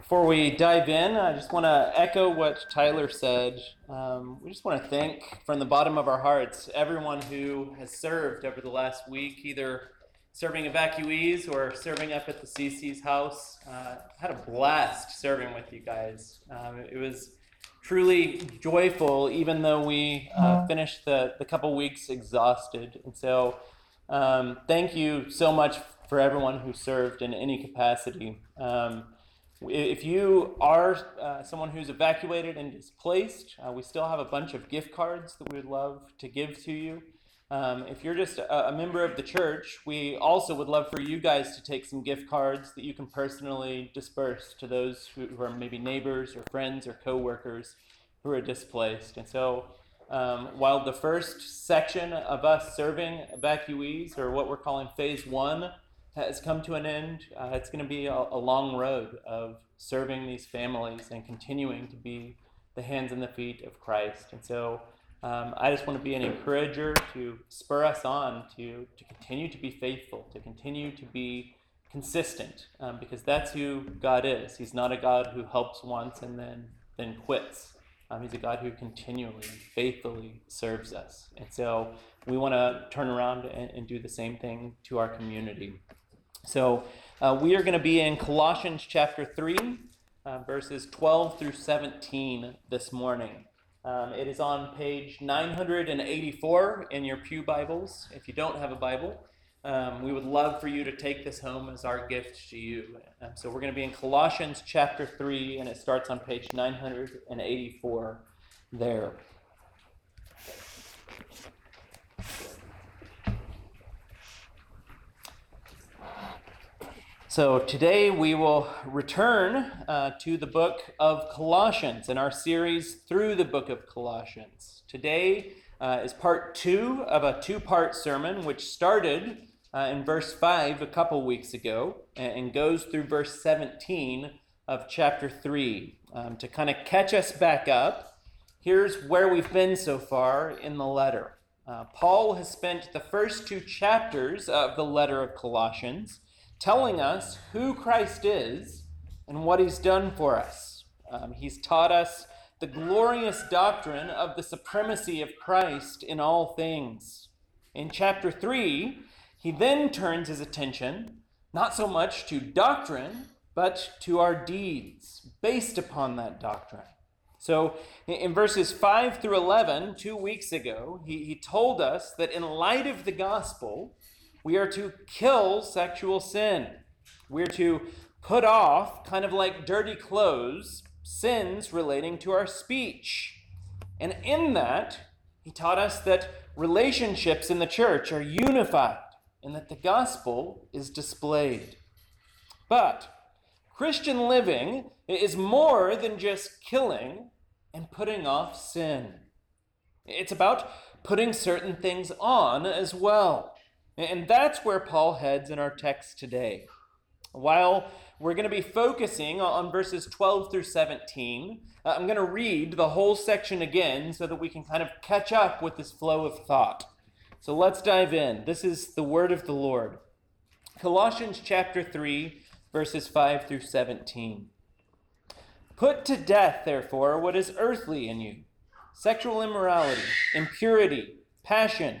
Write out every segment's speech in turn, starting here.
Before we dive in, I just want to echo what Tyler said. Um, we just want to thank from the bottom of our hearts everyone who has served over the last week, either serving evacuees or serving up at the CC's house. Uh, had a blast serving with you guys. Um, it was truly joyful, even though we uh, finished the, the couple weeks exhausted. And so, um, thank you so much for everyone who served in any capacity. Um, if you are uh, someone who's evacuated and displaced, uh, we still have a bunch of gift cards that we would love to give to you. Um, if you're just a, a, member of the church, we also would love for you guys to take some gift cards that you can personally disperse to those who, who are maybe neighbors or friends or coworkers who are displaced. And so, um, while the first section of us serving evacuees, or what we're calling phase one, has come to an end. Uh, it's going to be a, a, long road of serving these families and continuing to be the hands and the feet of Christ. And so um, I just want to be an encourager to spur us on to, to continue to be faithful, to continue to be consistent, um, because that's who God is. He's not a God who helps once and then, then quits. Um, he's a God who continually, faithfully serves us. And so we want to turn around and, and do the same thing to our community. So uh, we are going to be in Colossians chapter 3, uh, verses 12 through 17 this morning. Um, it is on page 984 in your Pew Bibles. If you don't have a Bible, um, we would love for you to take this home as our gift to you. Um, so we're going to be in Colossians chapter 3, and it starts on page 984 there. So today we will return uh, to the book of Colossians in our series through the book of Colossians. Today uh, is part two of a two part sermon which started uh, in verse 5 a couple weeks ago and, goes through verse 17 of chapter 3. Um, to kind of catch us back up, here's where we've been so far in the letter. Uh, Paul has spent the first two chapters of the letter of Colossians telling us who Christ is and what he's done for us. Um, he's taught us the glorious doctrine of the supremacy of Christ in all things. In chapter 3, he then turns his attention not so much to doctrine, but to our deeds based upon that doctrine. So, in verses 5 through 11, two weeks ago, he, he told us that in light of the gospel, we are to kill sexual sin. We're to put off, kind of like dirty clothes, sins relating to our speech. And in that, he taught us that relationships in the church are unified and that the gospel is displayed. But Christian living is more than just killing and putting off sin. It's about putting certain things on as well. And that's where Paul heads in our text today. While we're going to be focusing on verses 12 through 17, uh, I'm going to read the whole section again so that we can kind of catch up with this flow of thought. So let's dive in. This is the word of the Lord. Colossians chapter 3, verses 5 through 17. Put to death, therefore, what is earthly in you sexual immorality, impurity, passion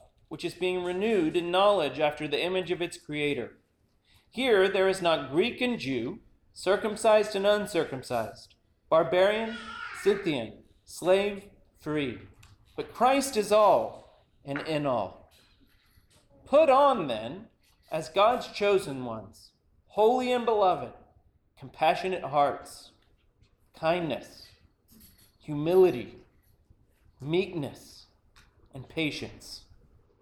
which is being renewed in knowledge after the image of its Creator. Here there is not Greek and Jew, circumcised and uncircumcised, barbarian, Scythian, slave, free, but Christ is all and in all. Put on, then, as God's chosen ones, holy and beloved, compassionate hearts, kindness, humility, meekness, and patience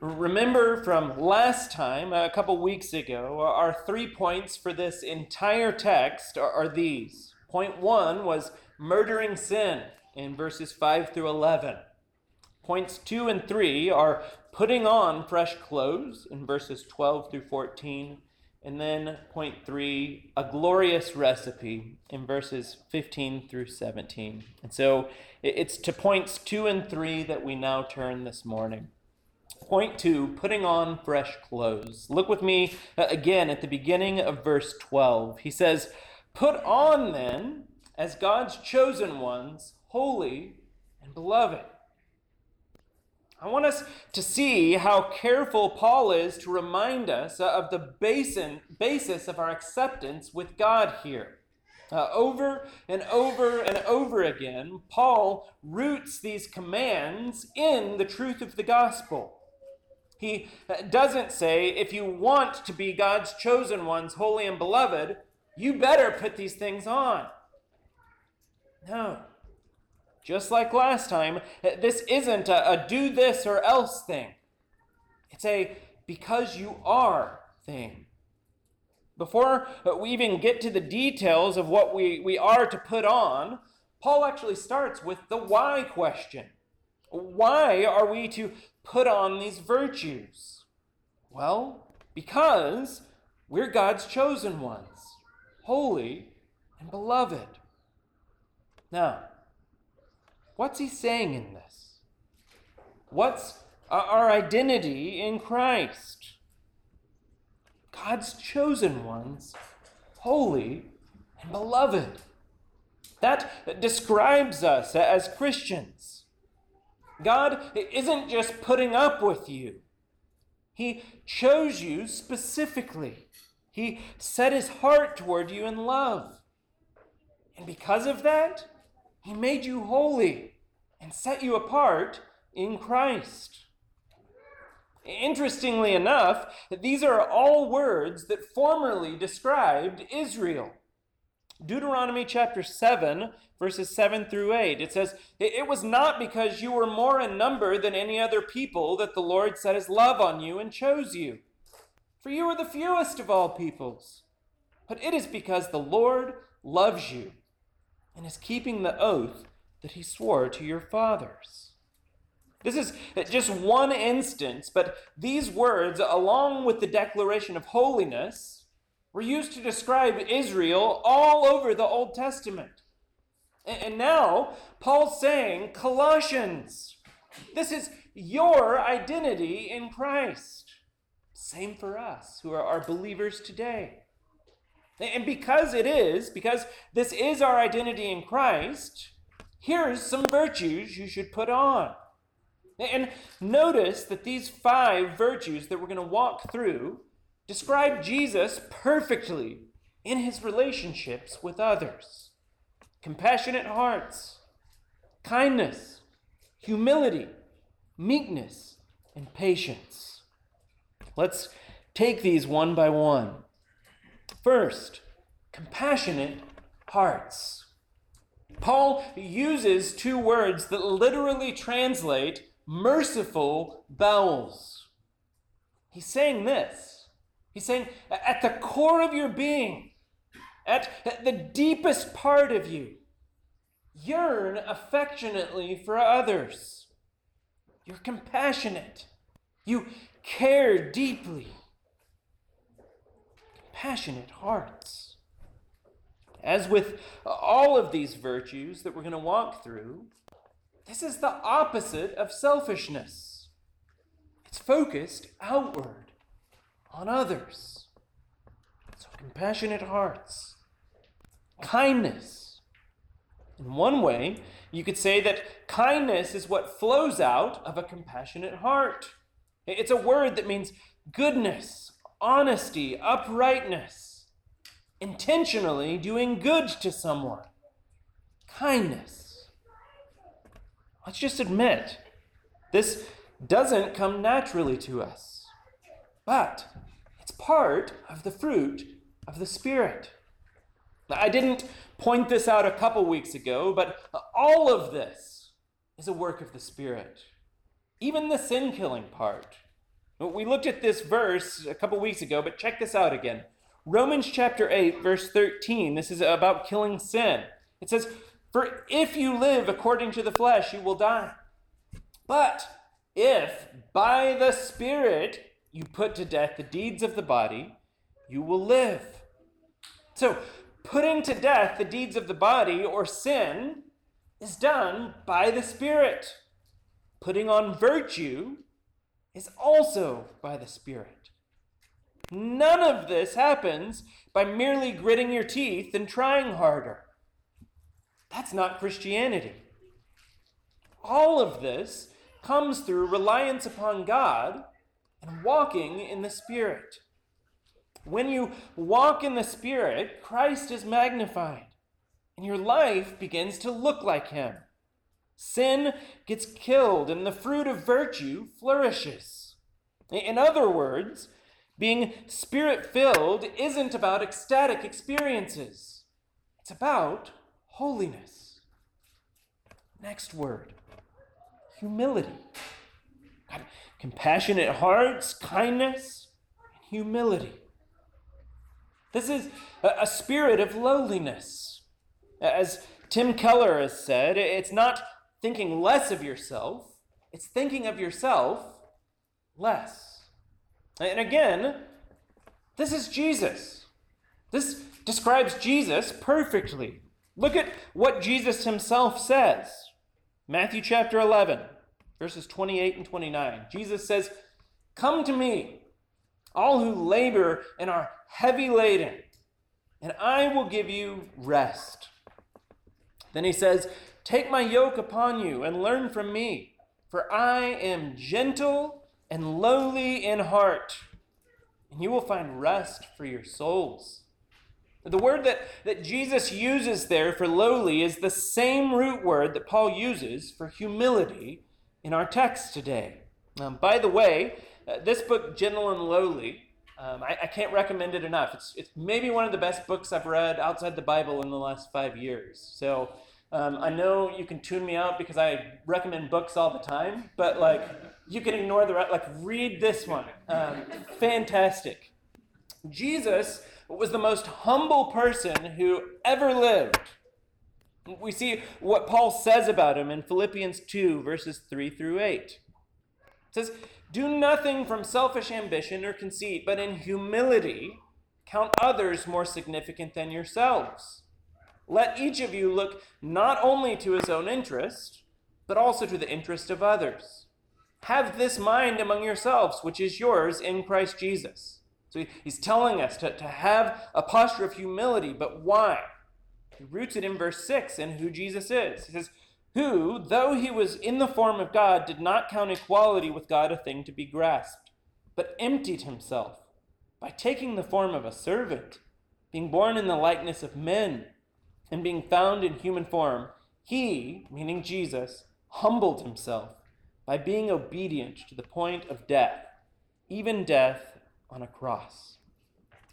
remember from last time, a couple weeks ago, our three points for this entire text are, are these. Point one was murdering sin in verses 5 through 11. Points 2 and 3 are putting on fresh clothes in verses 12 through 14. And then point 3, a glorious recipe in verses 15 through 17. And so it's to points 2 and 3 that we now turn this morning. Point 2, putting on fresh clothes. Look with me uh, again at the beginning of verse 12. He says, Put on then, as God's chosen ones, holy, and beloved. I want us to see how careful Paul is to remind us of the basin, basis of our acceptance with God here. Uh, over and over and over again, Paul roots these commands in the truth of the gospel. He uh, doesn't say, if you want to be God's chosen ones, holy and beloved, you better put these things on. No. Just like last time, this isn't a, a do this or else thing. It's a because you are thing. Before we even get to the details of what we, we are to put on, Paul actually starts with the why question. Why are we to put on these virtues? Well, because we're God's chosen ones, holy and beloved. Now, What's he saying in this? What's our identity in Christ? God's chosen ones, holy and beloved. That describes us as Christians. God isn't just putting up with you, He chose you specifically. He set His heart toward you in love. And because of that, He made you holy and set you apart in Christ. Interestingly enough, these are all words that formerly described Israel. Deuteronomy chapter 7, verses 7 through 8, it says, It was not because you were more in number than any other people that the Lord set his love on you and chose you. For you are the fewest of all peoples. But it is because the Lord loves you and is keeping the oath that he swore to your fathers. This is just one instance, but these words, along with the declaration of holiness, were used to describe Israel all over the Old Testament. And now, Paul's saying, Colossians, this is your identity in Christ. Same for us who are our believers today. And because it is, because this is our identity in Christ, Here's some virtues you should put on. And notice that these five virtues that we're going to walk through describe Jesus perfectly in his relationships with others compassionate hearts, kindness, humility, meekness, and patience. Let's take these one by one. First, compassionate hearts. Paul uses two words that literally translate merciful bowels. He's saying this. He's saying, at the core of your being, at the deepest part of you, yearn affectionately for others. You're compassionate. You care deeply. Compassionate hearts. As with all of these virtues that we're going to walk through, this is the opposite of selfishness. It's focused outward on others. So, compassionate hearts, kindness. In one way, you could say that kindness is what flows out of a compassionate heart. It's a word that means goodness, honesty, uprightness, intentionally doing good to someone, kindness. Let's just admit, this doesn't come naturally to us, but it's part of the fruit of the Spirit. I didn't point this out a couple weeks ago, but all of this is a work of the Spirit. Even the sin killing part. We looked at this verse a couple weeks ago, but check this out again. Romans chapter 8, verse 13. This is about killing sin. It says, For if you live according to the flesh, you will die. But if by the Spirit you put to death the deeds of the body, you will live. So, putting to death the deeds of the body or sin is done by the Spirit. Putting on virtue is also by the Spirit. None of this happens by merely gritting your teeth and trying harder. That's not Christianity. All of this comes through reliance upon God and walking in the Spirit. When you walk in the Spirit, Christ is magnified, and your life begins to look like Him. Sin gets killed, and the fruit of virtue flourishes. In other words, being spirit filled isn't about ecstatic experiences, it's about holiness. Next word humility. Compassionate hearts, kindness, and humility. This is a spirit of lowliness. As Tim Keller has said, it's not thinking less of yourself, it's thinking of yourself less. And again, this is Jesus. This describes Jesus perfectly. Look at what Jesus himself says. Matthew chapter 11, verses 28 and 29. Jesus says, Come to me, all who labor and are heavy laden, and I will give you rest. Then he says, Take my yoke upon you and learn from me, for I am gentle and lowly in heart, and you will find rest for your souls. The word that, that Jesus uses there for lowly is the same root word that Paul uses for humility in our text today. Um, by the way, uh, this book, Gentle and Lowly, um, I, I, can't recommend it enough. It's, it's maybe one of the best books I've read outside the Bible in the last five years. So um, I know you can tune me out because I recommend books all the time, but like you can ignore the like read this one. Um, fantastic. Jesus was the most humble person who ever lived. We see what Paul says about him in Philippians 2, verses 3 through 8. It says, Do nothing from selfish ambition or conceit, but in humility count others more significant than yourselves. Let each of you look not only to his own interest, but also to the interest of others. Have this mind among yourselves, which is yours in Christ Jesus. So he's telling us to, to have a posture of humility, but why? He roots it in verse 6 and who Jesus is. He says, Who, though he was in the form of God, did not count equality with God a thing to be grasped, but emptied himself by taking the form of a servant, being born in the likeness of men and being found in human form, he, meaning Jesus, humbled himself by being obedient to the point of death, even death on a cross.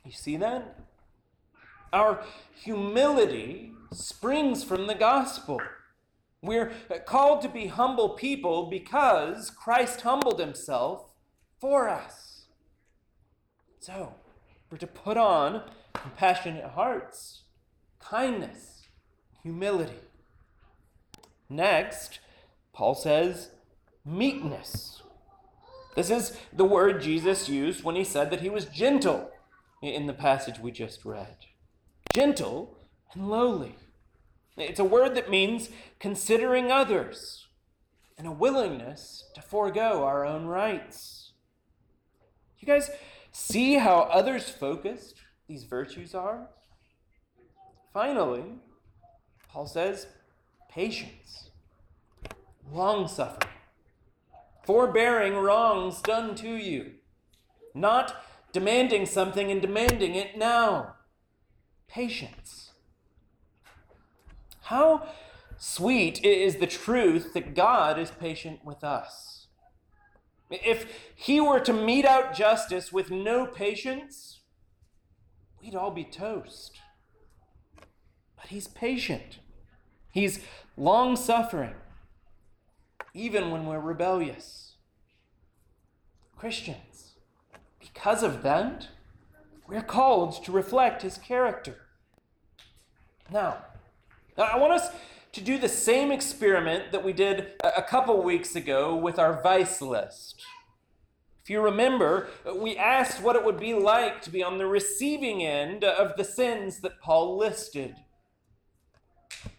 You see that? Our humility springs from the gospel. We're called to be humble people because Christ humbled himself for us. So, we're to put on compassionate hearts kindness, humility. Next, Paul says meekness. This is the word Jesus used when he said that he was gentle in the passage we just read. Gentle and lowly. It's a word that means considering others, and a willingness to forego our own rights. You guys see how others focused these virtues are? Finally, Paul says patience, long suffering, forbearing wrongs done to you, not demanding something and demanding it now. Patience. How sweet is the truth that God is patient with us. If he were to mete out justice with no patience, we'd all be toast. But he's patient. He's long suffering, even when we're rebellious. Christians, because of that, we're called to reflect his character. Now, I want us to do the same experiment that we did a couple weeks ago with our vice list. If you remember, we asked what it would be like to be on the receiving end of the sins that Paul listed.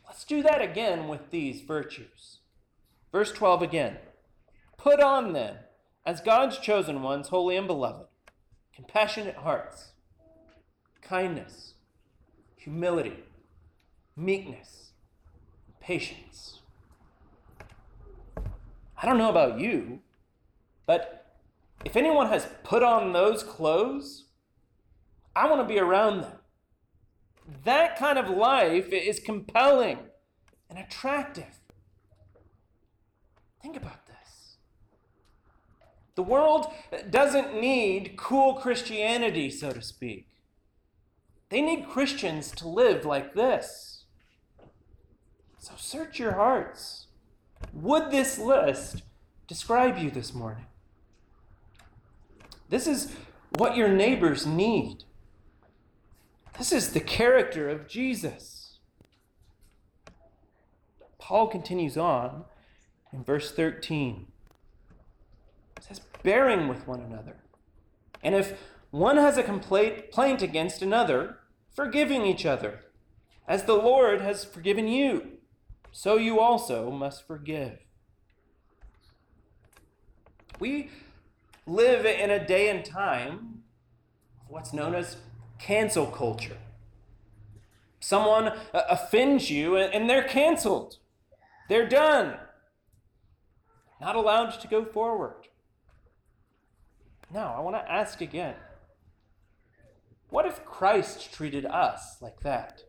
Let's do that again with these virtues. Verse 12 again. Put on then, as God's chosen ones, holy and beloved, compassionate hearts, kindness, humility, meekness, patience. I don't know about you, but if anyone has put on those clothes, I want to be around them. That kind of life is compelling and attractive. Think about this. The world doesn't need cool Christianity, so to speak. They need Christians to live like this. So search your hearts. Would this list describe you this morning? This is what your neighbors need. This is the character of Jesus. Paul continues on in verse 13. It says, bearing with one another. And if one has a complaint against another, forgiving each other. As the Lord has forgiven you, so you also must forgive. We live in a day and time of what's known as cancel culture. Someone uh, offends you and they're canceled, they're done, not allowed to go forward. Now, I want to ask again what if Christ treated us like that?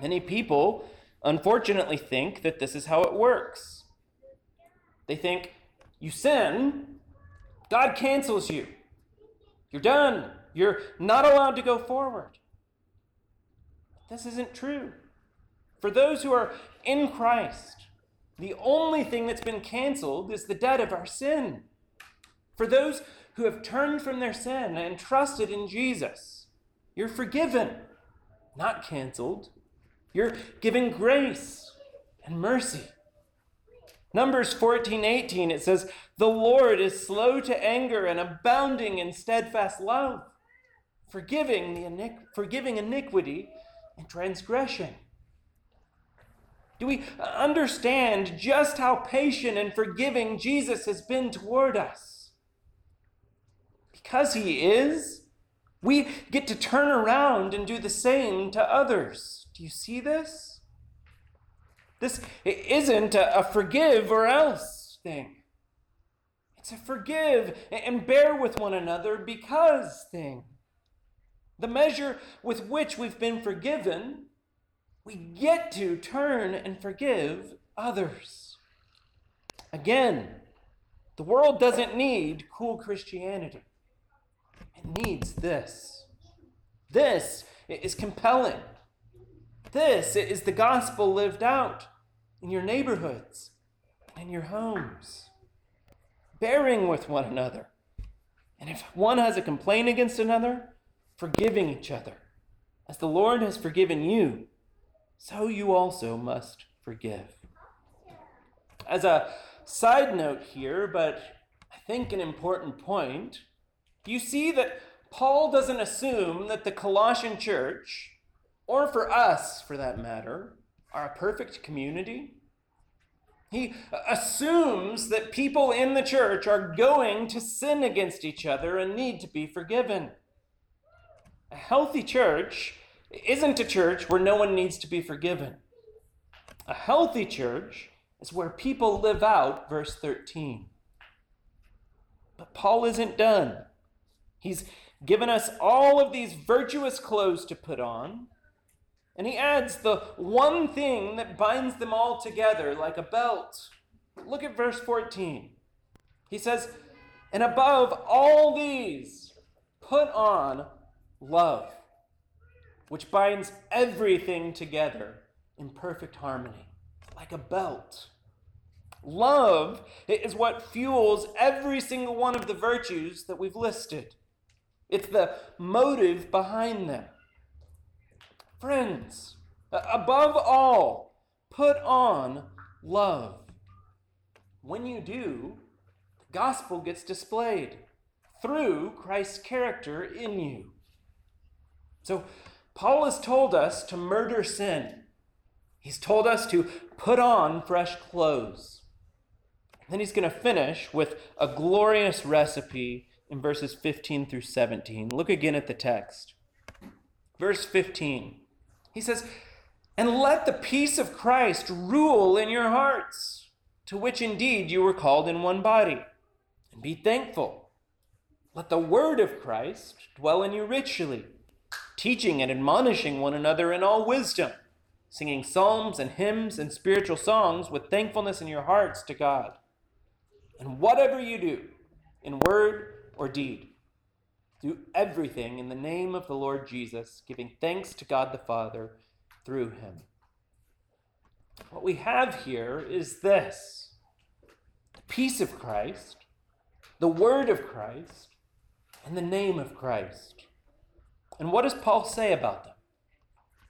Many people, unfortunately, think that this is how it works. They think you sin, God cancels you. You're done. You're not allowed to go forward. This isn't true. For those who are in Christ, the only thing that's been canceled is the debt of our sin. For those who have turned from their sin and trusted in Jesus. You're forgiven, not canceled. You're given grace and mercy. Numbers 14, 18, it says, The Lord is slow to anger and abounding in steadfast love, forgiving, the iniqu- forgiving iniquity and transgression. Do we understand just how patient and forgiving Jesus has been toward us? Because He is, we get to turn around and do the same to others. Do you see this? This isn't a, forgive or else thing. It's a forgive and bear with one another because thing. The measure with which we've been forgiven, we get to turn and forgive others. Again, the world doesn't need cool Christianity. It needs this. This is compelling. This is the gospel lived out in your neighborhoods and in your homes, bearing with one another. And if one has a complaint against another, forgiving each other. As the Lord has forgiven you, so you also must forgive. As a side note here, but I think an important point, you see that Paul doesn't assume that the Colossian church, or for us for that matter, are a perfect community. He assumes that people in the church are going to sin against each other and need to be forgiven. A healthy church isn't a church where no one needs to be forgiven. A healthy church is where people live out verse 13. But Paul isn't done. He's given us all of these virtuous clothes to put on, and he adds the one thing that binds them all together like a belt. Look at verse 14. He says, And above all these, put on love, which binds everything together in perfect harmony, like a belt. Love is what fuels every single one of the virtues that we've listed. It's the motive behind them. Friends, above all, put on love. When you do, the gospel gets displayed through Christ's character in you. So, Paul has told us to murder sin. He's told us to put on fresh clothes. And then he's going to finish with a glorious recipe in verses 15 through 17. Look again at the text. Verse 15. He says, And let the peace of Christ rule in your hearts, to which indeed you were called in one body. And be thankful. Let the word of Christ dwell in you richly, teaching and admonishing one another in all wisdom, singing psalms and hymns and spiritual songs with thankfulness in your hearts to God. And whatever you do, in word or deed, do everything in the name of the Lord Jesus, giving thanks to God the Father through him. What we have here is this the peace of Christ, the word of Christ, and the name of Christ. And what does Paul say about them?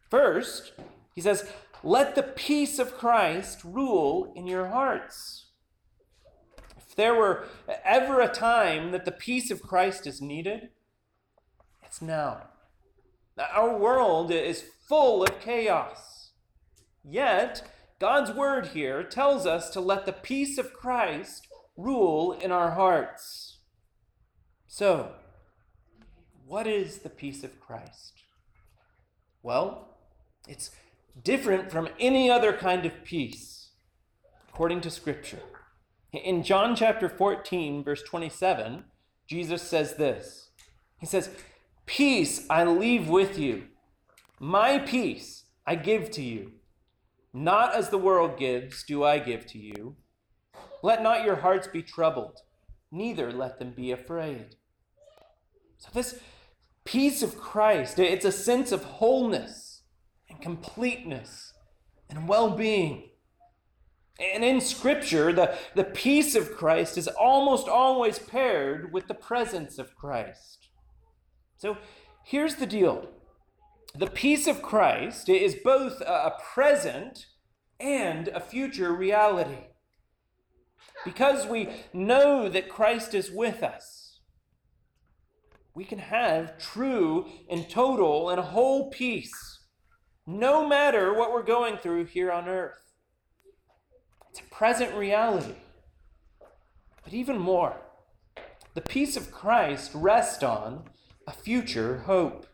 First, he says, Let the peace of Christ rule in your hearts there were ever a time that the peace of Christ is needed, it's now. Our world is full of chaos. Yet, God's word here tells us to let the peace of Christ rule in our hearts. So, what is the peace of Christ? Well, it's different from any other kind of peace, according to Scripture. In John chapter 14, verse 27, Jesus says this He says, Peace I leave with you, my peace I give to you. Not as the world gives, do I give to you. Let not your hearts be troubled, neither let them be afraid. So, this peace of Christ, it's a sense of wholeness and completeness and well being. And in Scripture, the, the peace of Christ is almost always paired with the presence of Christ. So here's the deal the peace of Christ is both a present and a future reality. Because we know that Christ is with us, we can have true and total and whole peace, no matter what we're going through here on earth. It's present reality. But even more, the peace of Christ rests on a future hope.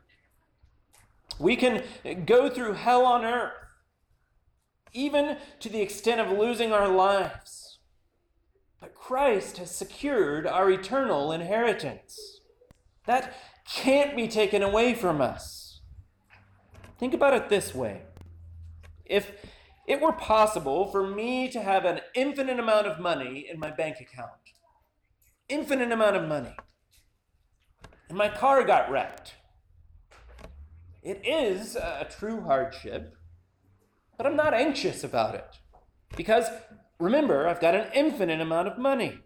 We can go through hell on earth, even to the extent of losing our lives. But Christ has secured our eternal inheritance. That can't be taken away from us. Think about it this way. If it were possible for me to have an infinite amount of money in my bank account, infinite amount of money, and my car got wrecked, it is a true hardship, but I'm not anxious about it. Because remember, I've got an infinite amount of money.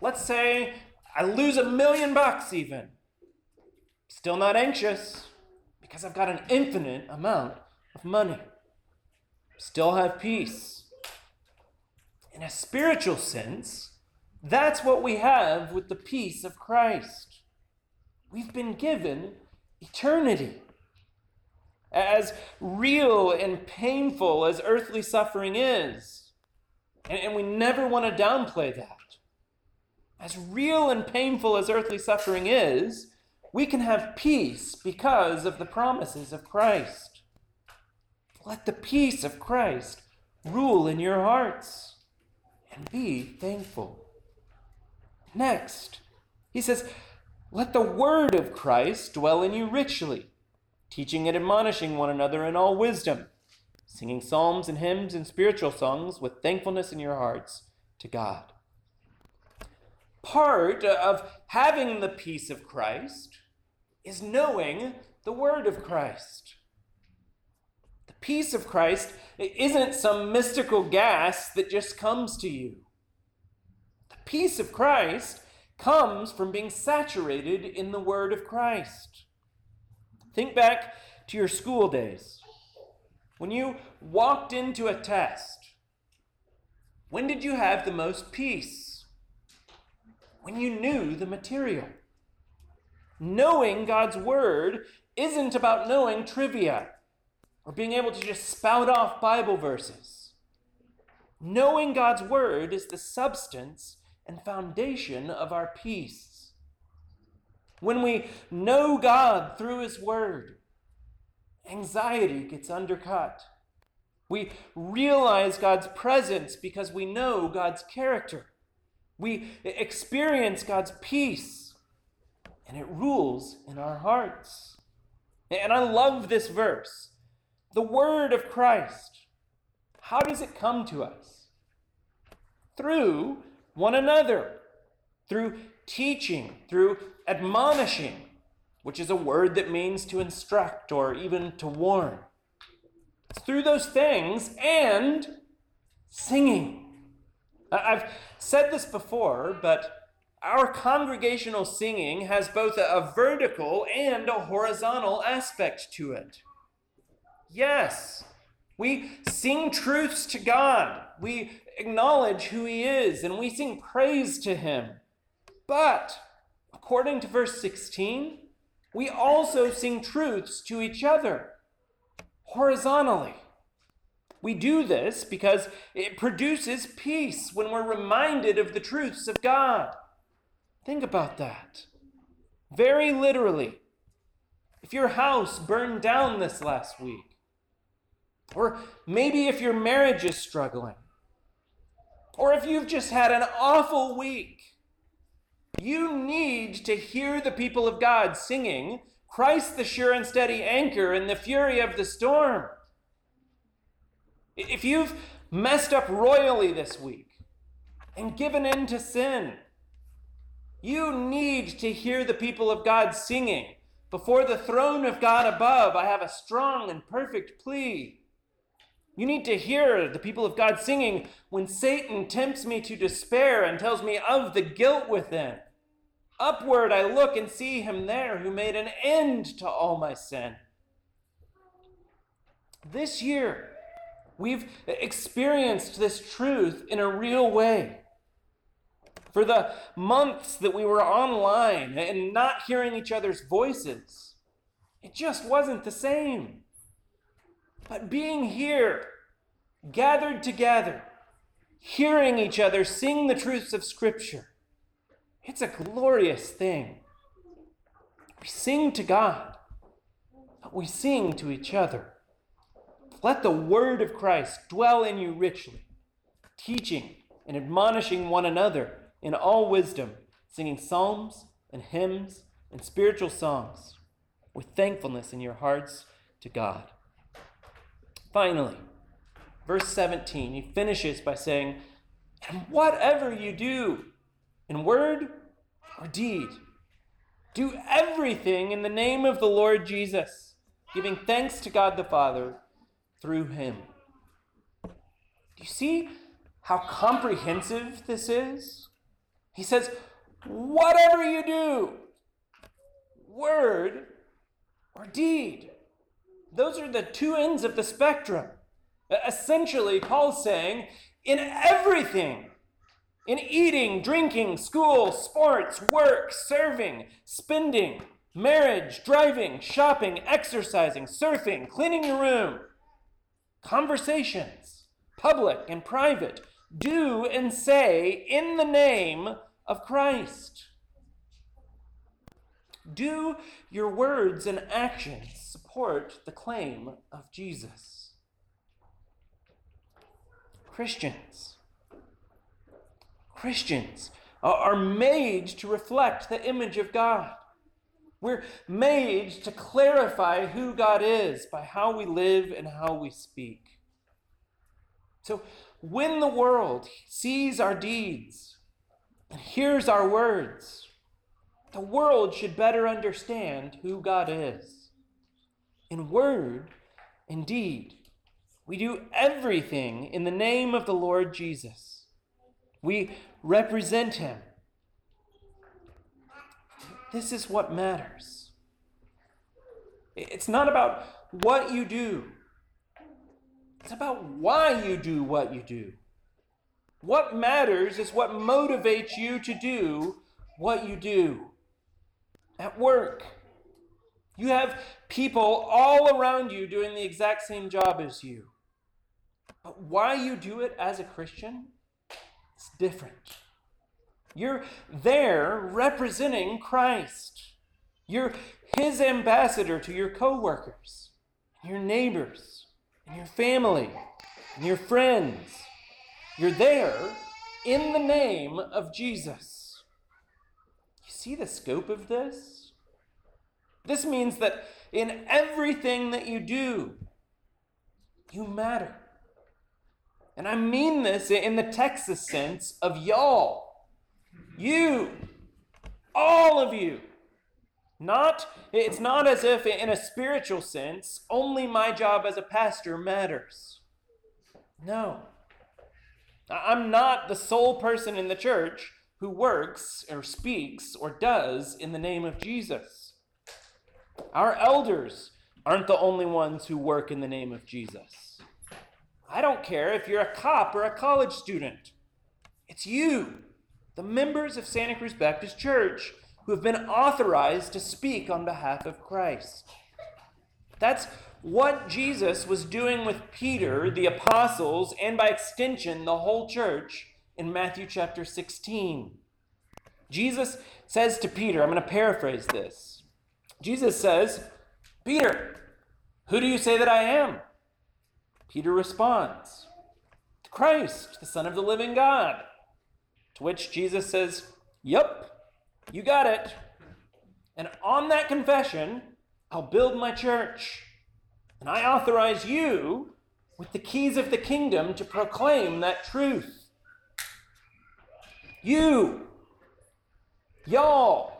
Let's say I lose a million bucks, even. Still not anxious because I've got an infinite amount of money still have peace. In a spiritual sense, that's what we have with the peace of Christ. We've been given eternity. As real and painful as earthly suffering is, And, and we never want to downplay that. As real and painful as earthly suffering is, we can have peace because of the promises of Christ. Let the peace of Christ rule in your hearts and be thankful. Next, he says, Let the word of Christ dwell in you richly, teaching and admonishing one another in all wisdom, singing psalms and hymns and spiritual songs with thankfulness in your hearts to God. Part of having the peace of Christ is knowing the word of Christ. Peace of Christ isn't some mystical gas that just comes to you. The peace of Christ comes from being saturated in the Word of Christ. Think back to your school days. When you walked into a test, when did you have the most peace? When you knew the material. Knowing God's Word isn't about knowing trivia or being able to just spout off Bible verses. Knowing God's Word is the substance and foundation of our peace. When we know God through His Word, anxiety gets undercut. We realize God's presence because we know God's character. We experience God's peace, and it rules in our hearts. And I love this verse the word of Christ. How does it come to us? Through one another, through teaching, through admonishing, which is a word that means to instruct or even to warn. It's through those things and singing. I've said this before, but our congregational singing has both a vertical and a horizontal aspect to it. Yes, we sing truths to God. We acknowledge who He is and we sing praise to Him. But, according to verse 16, we also sing truths to each other horizontally. We do this because it produces peace when we're reminded of the truths of God. Think about that. Very literally, if your house burned down this last week, or maybe if your marriage is struggling. Or if you've just had an awful week. You need to hear the people of God singing, Christ the sure and steady anchor in the fury of the storm. If you've messed up royally this week and given in to sin, you need to hear the people of God singing, Before the throne of God above, I have a strong and perfect plea. You need to hear the people of God singing when Satan tempts me to despair and tells me of the guilt within. Upward I look and see him there who made an end to all my sin. This year, we've experienced this truth in a real way. For the months that we were online and not hearing each other's voices, it just wasn't the same. But being here, gathered together, hearing each other sing the truths of Scripture, it's a glorious thing. We sing to God, but we sing to each other. Let the word of Christ dwell in you richly, teaching and admonishing one another in all wisdom, singing psalms and hymns and spiritual songs with thankfulness in your hearts to God. Finally, verse 17, he finishes by saying, And whatever you do, in word or deed, do everything in the name of the Lord Jesus, giving thanks to God the Father through him. Do you see how comprehensive this is? He says, Whatever you do, word or deed, those are the two ends of the spectrum. Essentially, Paul's saying, in everything, in eating, drinking, school, sports, work, serving, spending, marriage, driving, shopping, exercising, surfing, cleaning your room, conversations, public and private, do and say in the name of Christ. Do your words and actions support the claim of Jesus? Christians, Christians are made to reflect the image of God. We're made to clarify who God is by how we live and how we speak. So when the world sees our deeds and hears our words, the world should better understand who God is. In word and deed, we do everything in the name of the Lord Jesus. We represent him. This is what matters. It's not about what you do, it's about why you do what you do. What matters is what motivates you to do what you do at work. You have people all around you doing the exact same job as you. But why you do it as a Christian, it's different. You're there representing Christ. You're his ambassador to your coworkers, your neighbors, and your family, and your friends. You're there in the name of Jesus You see the scope of this? This means that in everything that you do, you matter. And I mean this in the Texas sense of y'all. You. All of you. Not, it's not as if in a spiritual sense, only my job as a pastor matters. No. I'm not the sole person in the church who works or speaks or does in the name of Jesus. Our elders aren't the only ones who work in the name of Jesus. I don't care if you're a cop or a college student. It's you, the members of Santa Cruz Baptist Church, who have been authorized to speak on behalf of Christ. That's what Jesus was doing with Peter, the apostles, and by extension, the whole church in Matthew chapter 16. Jesus says to Peter, I'm going to paraphrase this. Jesus says, Peter, who do you say that I am? Peter responds, Christ, the Son of the living God. To which Jesus says, Yep, you got it. And on that confession, I'll build my church. And I authorize you with the keys of the kingdom to proclaim that truth. You, y'all,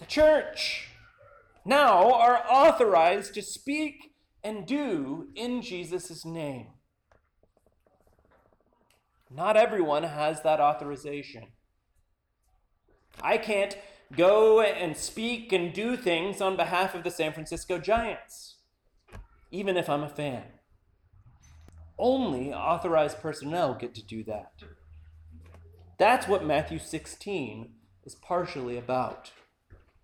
the church, now are authorized to speak and do in Jesus' name. Not everyone has that authorization. I can't go and speak and do things on behalf of the San Francisco Giants, even if I'm a fan. Only authorized personnel get to do that. That's what Matthew 16 is partially about.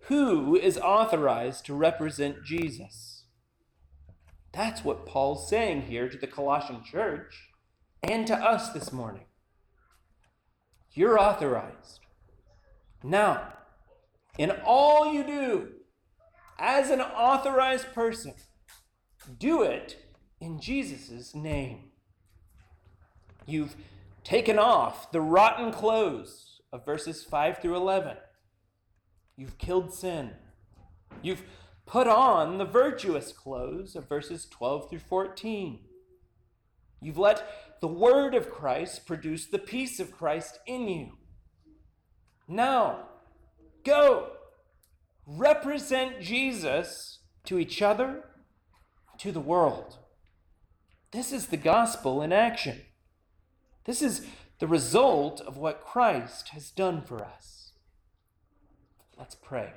Who is authorized to represent Jesus? That's what Paul's saying here to the Colossian church and to us this morning. You're authorized. Now, in all you do, as an authorized person, do it in Jesus' name. You've taken off the rotten clothes of verses 5 through 11. You've killed sin. You've put on the virtuous clothes of verses 12 through 14. You've let the word of Christ produce the peace of Christ in you. Now, go represent Jesus to each other, to the world. This is the gospel in action. This is the result of what Christ has done for us. Let's pray.